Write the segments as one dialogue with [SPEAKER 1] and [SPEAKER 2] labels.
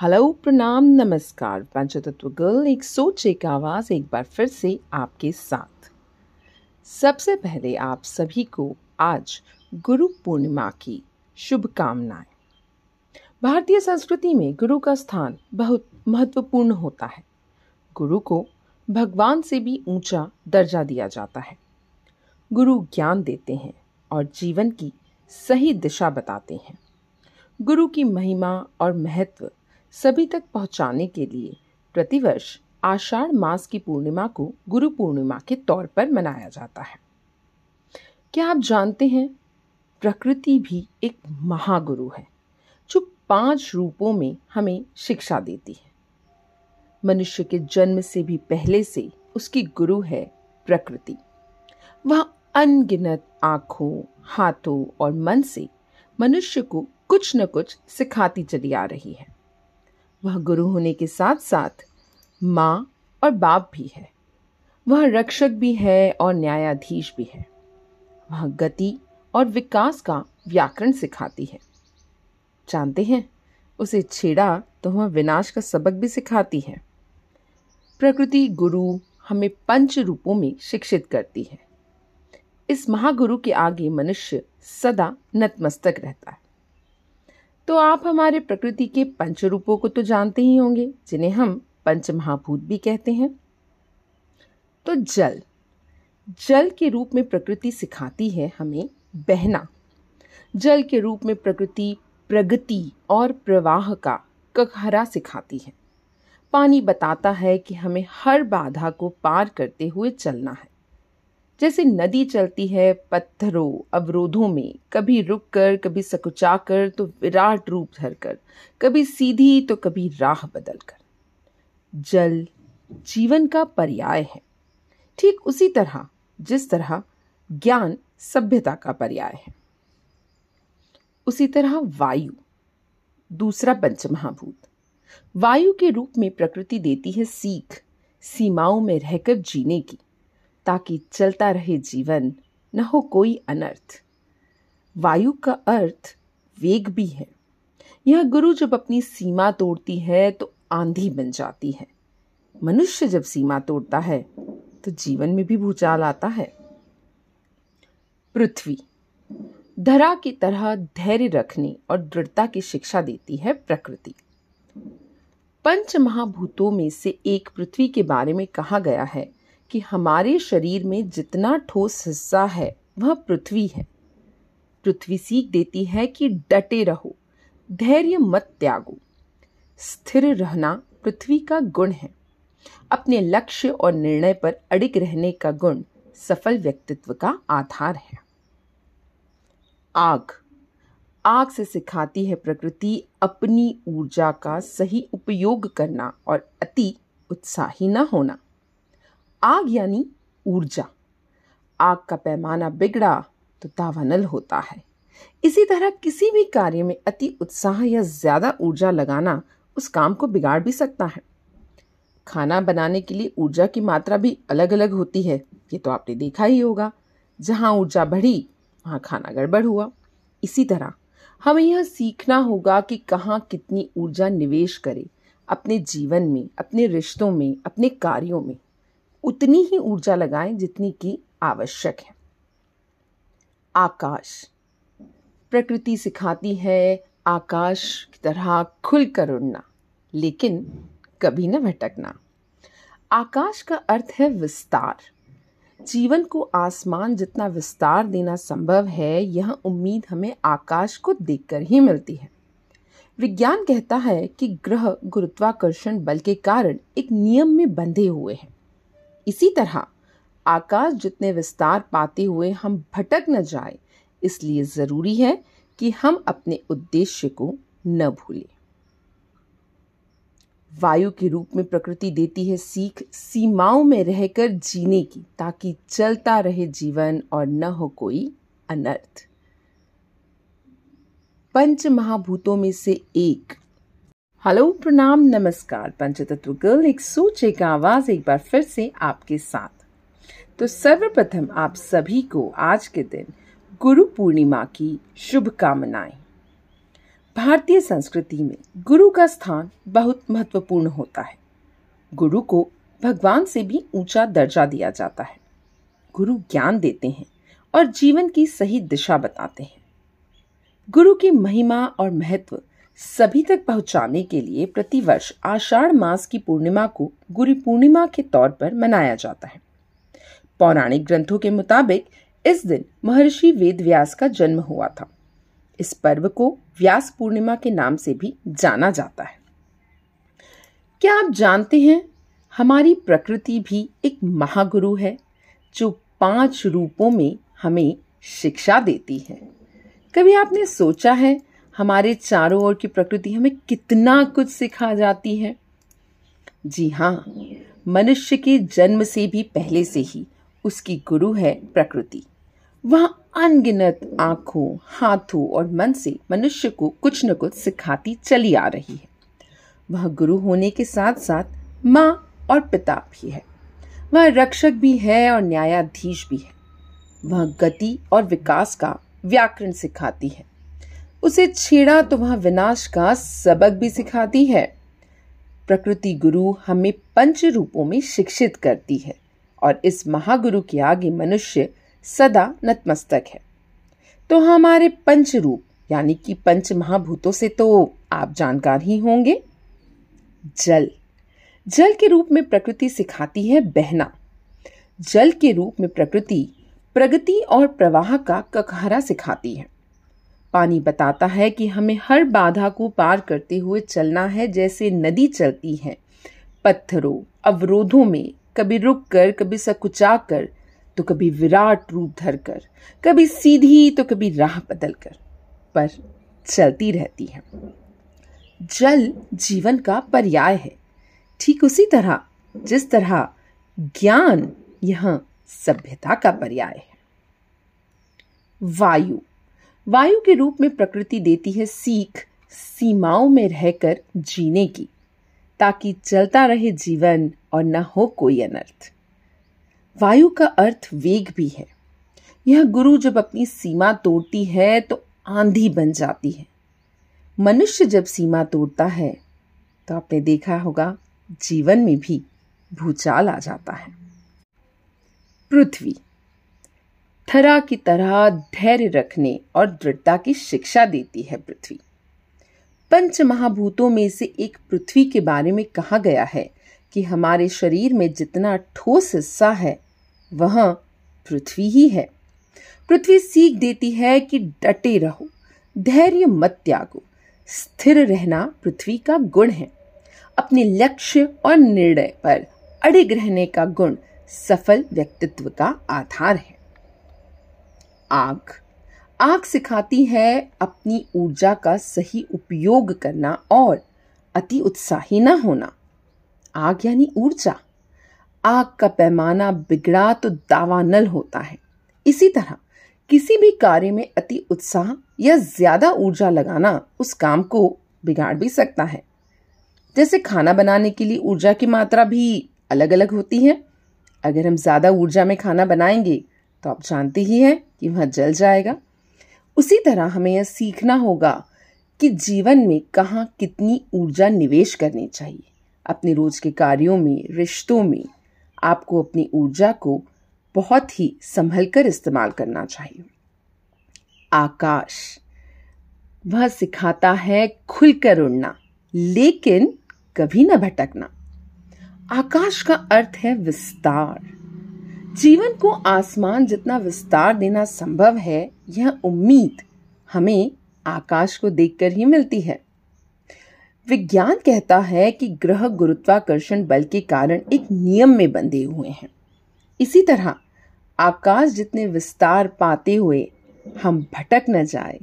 [SPEAKER 1] Hello प्रणाम नमस्कार पंचतत्व गर्ल एक सोच, एक आवाज़, एक बार फिर से आपके साथ। सबसे पहले आप सभी को आज गुरु पूर्णिमा की शुभकामनाएँ। भारतीय संस्कृति में गुरु का स्थान बहुत महत्वपूर्ण होता है। गुरु को भगवान से भी ऊँचा दर्जा दिया जाता है। गुरु ज्ञान देते हैं और जीवन की सही दिशा बताते हैं। गुरु की महिमा और महत्व सभी तक पहुँचाने के लिए प्रतिवर्ष आषाढ़ मास की पूर्णिमा को गुरु पूर्णिमा के तौर पर मनाया जाता है। क्या आप जानते हैं, प्रकृति भी एक महागुरु है, जो पाँच रूपों में हमें शिक्षा देती है। मनुष्य के जन्म से भी पहले से उसकी गुरु है प्रकृति। वह अनगिनत आँखों, हाथों और मन से मनुष्य को कुछ न कुछ सिखाती चली आ रही है। वह गुरु होने के साथ साथ माँ और बाप भी है। वह रक्षक भी है और न्यायाधीश भी है। वह गति और विकास का व्याकरण सिखाती है। जानते हैं? उसे छेड़ा तो वह विनाश का सबक भी सिखाती है। प्रकृति गुरु हमें पंच रूपों में शिक्षित करती है। इस महागुरु के आगे मनुष्य सदा नतमस्तक रहता है। तो आप हमारे प्रकृति के पंच रूपों को तो जानते ही होंगे, जिन्हें हम पंच महाभूत भी कहते हैं। तो जल। जल के रूप में प्रकृति सिखाती है हमें बहना। जल के रूप में प्रकृति प्रगति और प्रवाह का कखहरा सिखाती है। पानी बताता है कि हमें हर बाधा को पार करते हुए चलना है। जैसे नदी चलती है पत्थरों, अवरोधों में, कभी रुक कर कभी सकुचा कर तो विराट रूप धरकर, कभी सीधी तो कभी राह बदल कर जल जीवन का पर्याय है। ठीक उसी तरह, जिस तरह ज्ञान सभ्यता का पर्याय है। उसी तरह वायु, दूसरा पंचमहाभूत। वायु के रूप में प्रकृति देती है सीख, सीमाओं में रहकर जीने की। ताकि चलता रहे जीवन, न हो कोई अनर्थ। वायु का अर्थ वेग भी है। यह गुरु जब अपनी सीमा तोड़ती है तो आंधी बन जाती है। मनुष्य जब सीमा तोड़ता है तो जीवन में भी भूचाल आता है। पृथ्वी। धरा की तरह धैर्य रखने और दृढ़ता की शिक्षा देती है प्रकृति। पंच महाभूतों में से एक पृथ्वी के बारे में कहा गया है कि हमारे शरीर में जितना ठोस हिस्सा है, वह पृथ्वी है। पृथ्वी सीख देती है कि डटे रहो, धैर्य मत त्यागो। स्थिर रहना पृथ्वी का गुण है। अपने लक्ष्य और निर्णय पर अडिग रहने का गुण सफल व्यक्तित्व का आधार है। आग। आग से सिखाती है प्रकृति अपनी ऊर्जा का सही उपयोग करना और अति उत्साही न होना। आग यानी ऊर्जा। आग का पैमाना बिगड़ा तो दावानल होता है। इसी तरह किसी भी कार्य में अति उत्साह या ज़्यादा ऊर्जा लगाना उस काम को बिगाड़ भी सकता है। खाना बनाने के लिए ऊर्जा की मात्रा भी अलग अलग होती है, ये तो आपने देखा ही होगा। जहाँ ऊर्जा बढ़ी, वहाँ खाना गड़बड़ हुआ। इसी तरह हमें यह सीखना होगा कि कहाँ कितनी ऊर्जा निवेश करें, अपने जीवन में, अपने रिश्तों में, अपने कार्यों में। उतनी ही ऊर्जा लगाएँ जितनी की आवश्यक है। आकाश। प्रकृति सिखाती है आकाश की तरह खुलकर उड़ना, लेकिन कभी न भटकना। आकाश का अर्थ है विस्तार। जीवन को आसमान जितना विस्तार देना संभव है, यह उम्मीद हमें आकाश को देखकर ही मिलती है। विज्ञान कहता है कि ग्रह गुरुत्वाकर्षण बल के कारण एक नियम में बंधे हुए हैं। इसी तरह, आकाश जितने विस्तार पाते हुए हम भटक न जाए, इसलिए ज़रूरी है कि हम अपने उद्देश्य को न भूलें। वायु के रूप में प्रकृति देती है सीख सीमाओं में रहकर जीने की, ताकि चलता रहे जीवन और न हो कोई अनर्थ। पंच महाभूतों में से एक हेलो, प्रणाम, नमस्कार, पंचतत्व गर्ल, एक सोच, एक आवाज़, एक बार फिर से आपके साथ। तो सर्वप्रथम आप सभी को आज के दिन गुरु पूर्णिमा की शुभकामनाएँ। भारतीय संस्कृति में गुरु का स्थान बहुत महत्वपूर्ण होता है। गुरु को भगवान से भी ऊँचा दर्जा दिया जाता है। गुरु ज्ञान देते हैं और जीवन की सही दिशा बताते हैं। गुरु की महिमा और महत्व सभी तक पहुँचाने के लिए प्रतिवर्ष आषाढ़ मास की पूर्णिमा को गुरु पूर्णिमा के तौर पर मनाया जाता है। पौराणिक ग्रंथों के मुताबिक इस दिन महर्षि वेदव्यास का जन्म हुआ था। इस पर्व को व्यास पूर्णिमा के नाम से भी जाना जाता है। क्या आप जानते हैं, हमारी प्रकृति भी एक महागुरु है, जो पाँच रूपों में हमें शिक्षा देती है। कभी आपने सोचा है हमारे चारों ओर की प्रकृति हमें कितना कुछ सिखा जाती है। जी हाँ मनुष्य के जन्म से भी पहले से ही उसकी गुरु है प्रकृति। वह अनगिनत आँखों, हाथों और मन से मनुष्य को कुछ न कुछ सिखाती चली आ रही है। वह गुरु होने के साथ साथ माँ और पिता भी है। वह रक्षक भी है और न्यायाधीश भी है। वह गति और विकास का व्याकरण सिखाती है। उसे छेड़ा तो वह विनाश का सबक भी सिखाती है। प्रकृति गुरु हमें पंच रूपों में शिक्षित करती है और इस महागुरु के आगे मनुष्य सदा नतमस्तक है। तो हमारे पंच रूप, यानी कि पंच महाभूतों से तो आप जानकार ही होंगे। जल। जल के रूप में प्रकृति सिखाती है बहना। जल के रूप में प्रकृति प्रगति और प्रवाह का ककहरा सिखाती है। पानी बताता है कि हमें हर बाधा को पार करते हुए चलना है जैसे नदी चलती है। पत्थरों, अवरोधों में कभी रुक कर कभी सकुचा कर तो कभी विराट रूप धर कर कभी सीधी तो कभी राह बदल कर पर चलती रहती है। जल जीवन का पर्याय है। ठीक उसी तरह, जिस तरह ज्ञान यह सभ्यता का पर्याय है। वायु वायु के रूप में प्रकृति देती है सीख सीमाओं में रहकर जीने की, ताकि चलता रहे जीवन और न हो कोई अनर्थ। वायु का अर्थ वेग भी है। यह गुरु जब अपनी सीमा तोड़ती है तो आंधी बन जाती है। मनुष्य जब सीमा तोड़ता है तो आपने देखा होगा, जीवन में भी भूचाल आ जाता है। पृथ्वी। थरा की तरह धैर्य रखने और दृढ़ता की शिक्षा देती है पृथ्वी। पंच महाभूतों में से एक पृथ्वी के बारे में कहा गया है कि हमारे शरीर में जितना ठोस हिस्सा है, वह पृथ्वी ही है। पृथ्वी सीख देती है कि डटे रहो, धैर्य मत त्यागो, स्थिर रहना पृथ्वी का गुण है। अपने लक्ष्य और निर्णय पर अड़िग रहने का गुण सफल व्यक्तित्व का आधार है। आग। आग सिखाती है अपनी ऊर्जा का सही उपयोग करना और अति उत्साही न होना। आग यानी ऊर्जा। आग का पैमाना बिगड़ा तो दावानल होता है। इसी तरह किसी भी कार्य में अति उत्साह या ज़्यादा ऊर्जा लगाना उस काम को बिगाड़ भी सकता है। जैसे खाना बनाने के लिए ऊर्जा की मात्रा भी अलग अलग होती है। अगर हम ज़्यादा ऊर्जा में खाना बनाएँगे तो आप जानते ही हैं कि वह जल जाएगा। उसी तरह हमें यह सीखना होगा कि जीवन में कहाँ कितनी ऊर्जा निवेश करनी चाहिए। अपने रोज के कार्यों में, रिश्तों में आपको अपनी ऊर्जा को बहुत ही संभल कर इस्तेमाल करना चाहिए। आकाश, वह सिखाता है खुलकर उड़ना, लेकिन कभी न भटकना। आकाश का अर्थ है विस्तार। जीवन को आसमान जितना विस्तार देना संभव है, यह उम्मीद हमें आकाश को देखकर ही मिलती है। विज्ञान कहता है कि ग्रह गुरुत्वाकर्षण बल के कारण एक नियम में बंधे हुए हैं। इसी तरह, आकाश जितने विस्तार पाते हुए हम भटक न जाए,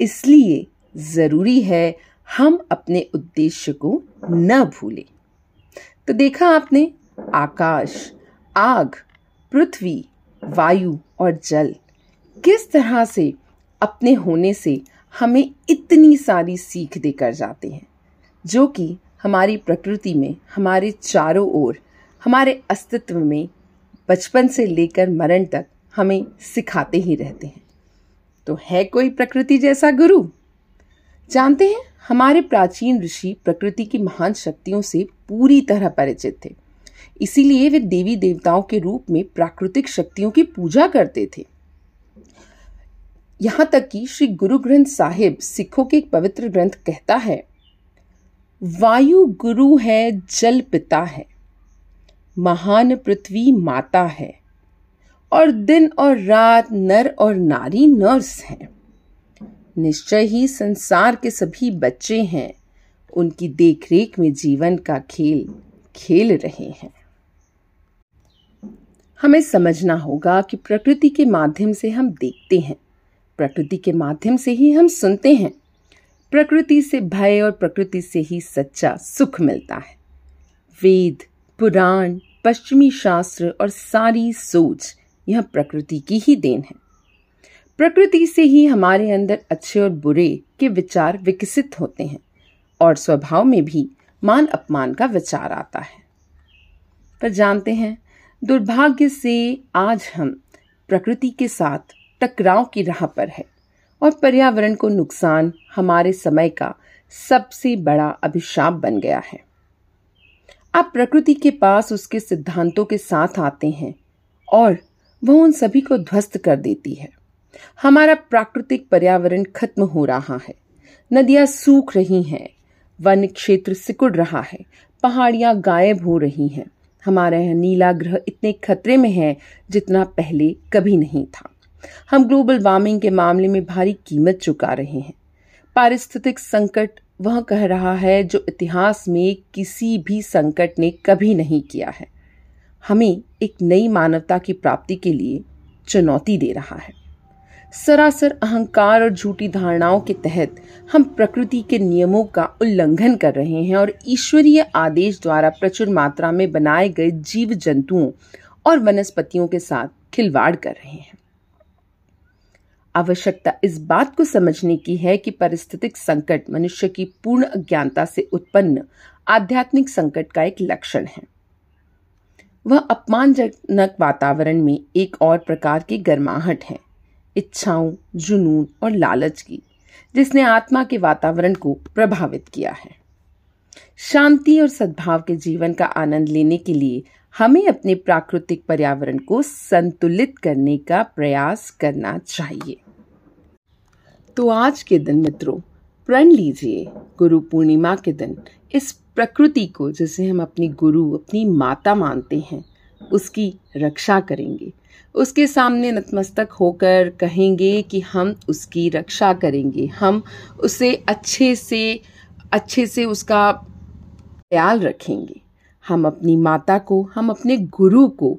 [SPEAKER 1] इसलिए ज़रूरी है हम अपने उद्देश्य को न भूलें। तो देखा आपने, आकाश, आग पृथ्वी, वायु और जल किस तरह से अपने होने से हमें इतनी सारी सीख देकर जाते हैं, जो कि हमारी प्रकृति में, हमारे चारों ओर, हमारे अस्तित्व में, बचपन से लेकर मरण तक हमें सिखाते ही रहते हैं। तो है कोई प्रकृति जैसा गुरु? जानते हैं, हमारे प्राचीन ऋषि प्रकृति की महान शक्तियों से पूरी तरह परिचित थे। इसीलिए वे देवी देवताओं के रूप में प्राकृतिक शक्तियों की पूजा करते थे। यहाँ तक कि श्री गुरु ग्रंथ साहिब सिखों के एक पवित्र ग्रंथ कहता है, वायु गुरु है, जल पिता है। महान पृथ्वी माता है। और दिन और रात नर और नारी नर्स हैं। निश्चय ही संसार के सभी बच्चे हैं। उनकी देखरेख में जीवन का खेल खेल रहे हैं। हमें समझना होगा कि प्रकृति के माध्यम से हम देखते हैं। प्रकृति के माध्यम से ही हम सुनते हैं। प्रकृति से भय और प्रकृति से ही सच्चा सुख मिलता है। वेद, पुराण, पश्चिमी शास्त्र और सारी सोच यह प्रकृति की ही देन है। प्रकृति से ही हमारे अंदर अच्छे और बुरे के विचार विकसित होते हैं और स्वभाव में भी मान अपमान का विचार आता है। पर जानते हैं दुर्भाग्य से आज हम प्रकृति के साथ टकराव की राह पर है और पर्यावरण को नुकसान हमारे समय का सबसे बड़ा अभिशाप बन गया है। आप प्रकृति के पास उसके सिद्धांतों के साथ आते हैं और वह उन सभी को ध्वस्त कर देती है। हमारा प्राकृतिक पर्यावरण खत्म हो रहा है। नदियाँ सूख रही हैं, वन क्षेत्र सिकुड़ रहा है, पहाड़ियाँ गायब हो रही हैं हमारा यह नीला ग्रह इतने खतरे में है जितना पहले कभी नहीं था। हम ग्लोबल वार्मिंग के मामले में भारी कीमत चुका रहे हैं। पारिस्थितिक संकट वह कह रहा है जो इतिहास में किसी भी संकट ने कभी नहीं किया है। हमें एक नई मानवता की प्राप्ति के लिए चुनौती दे रहा है। सरासर अहंकार और झूठी धारणाओं के तहत हम प्रकृति के नियमों का उल्लंघन कर रहे हैं और ईश्वरीय आदेश द्वारा प्रचुर मात्रा में बनाए गए जीव जंतुओं और वनस्पतियों के साथ खिलवाड़ कर रहे हैं। आवश्यकता इस बात को समझने की है कि परिस्थितिक संकट मनुष्य की पूर्ण अज्ञानता से उत्पन्न आध्यात्मिक संकट का एक लक्षण है। वह अपमानजनक वातावरण में एक और प्रकार की गर्माहट है। इच्छाओं, जुनून और लालच की, जिसने आत्मा के वातावरण को प्रभावित किया है। शांति और सद्भाव के जीवन का आनंद लेने के लिए हमें अपने प्राकृतिक पर्यावरण को संतुलित करने का प्रयास करना चाहिए। तो आज के दिन मित्रों, प्रण लीजिए गुरु पूर्णिमा के दिन। इस प्रकृति को जिसे हम अपनी गुरु, अपनी माता मानते हैं, उसकी रक्षा करेंगे। उसके सामने नतमस्तक होकर कहेंगे कि हम उसकी रक्षा करेंगे। हम उसे अच्छे से अच्छे से उसका ख्याल रखेंगे। हम अपनी माता को, हम अपने गुरु को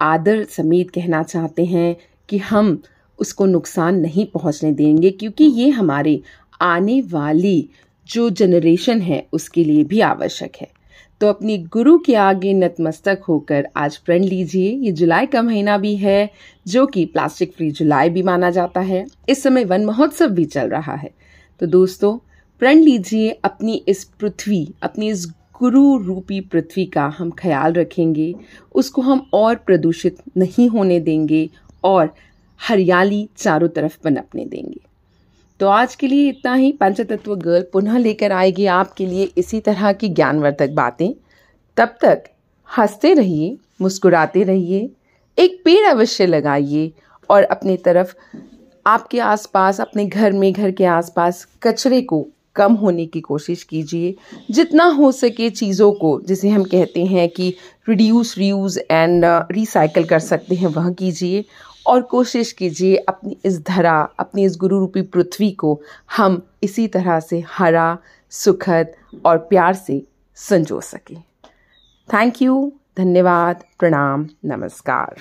[SPEAKER 1] आदर समेत कहना चाहते हैं कि हम उसको नुकसान नहीं पहुँचने देंगे, क्योंकि ये हमारे आने वाली जो जनरेशन है, उसके लिए भी आवश्यक है। तो अपनी गुरु के आगे नतमस्तक होकर आज प्रण लीजिए। ये जुलाई का महीना भी है, जो कि प्लास्टिक फ्री जुलाई भी माना जाता है। इस समय वन महोत्सव भी चल रहा है। तो दोस्तों, प्रण लीजिए अपनी इस पृथ्वी, अपनी इस गुरु रूपी पृथ्वी का हम ख्याल रखेंगे। उसको हम और प्रदूषित नहीं होने देंगे और हरियाली चारों तरफ़ पनपने देंगे। तो आज के लिए इतना ही। पंचतत्व गर्ल पुनः लेकर आएगी आपके लिए इसी तरह की ज्ञानवर्धक बातें। तब तक हँसते रहिए, मुस्कुराते रहिए, एक पेड़ अवश्य लगाइए और अपनी तरफ़, आपके आसपास, अपने घर में, घर के आसपास कचरे को कम होने की कोशिश कीजिए। जितना हो सके चीज़ों को, जिसे हम कहते हैं कि रिड्यूस रीयूज़ एंड रिसाइकल कर सकते हैं, वह कीजिए। और कोशिश कीजिए अपनी इस धरा, अपनी इस गुरु रूपी पृथ्वी को हम इसी तरह से हरा, सुखद और प्यार से संजो सकें। थैंक यू धन्यवाद. प्रणाम. नमस्कार.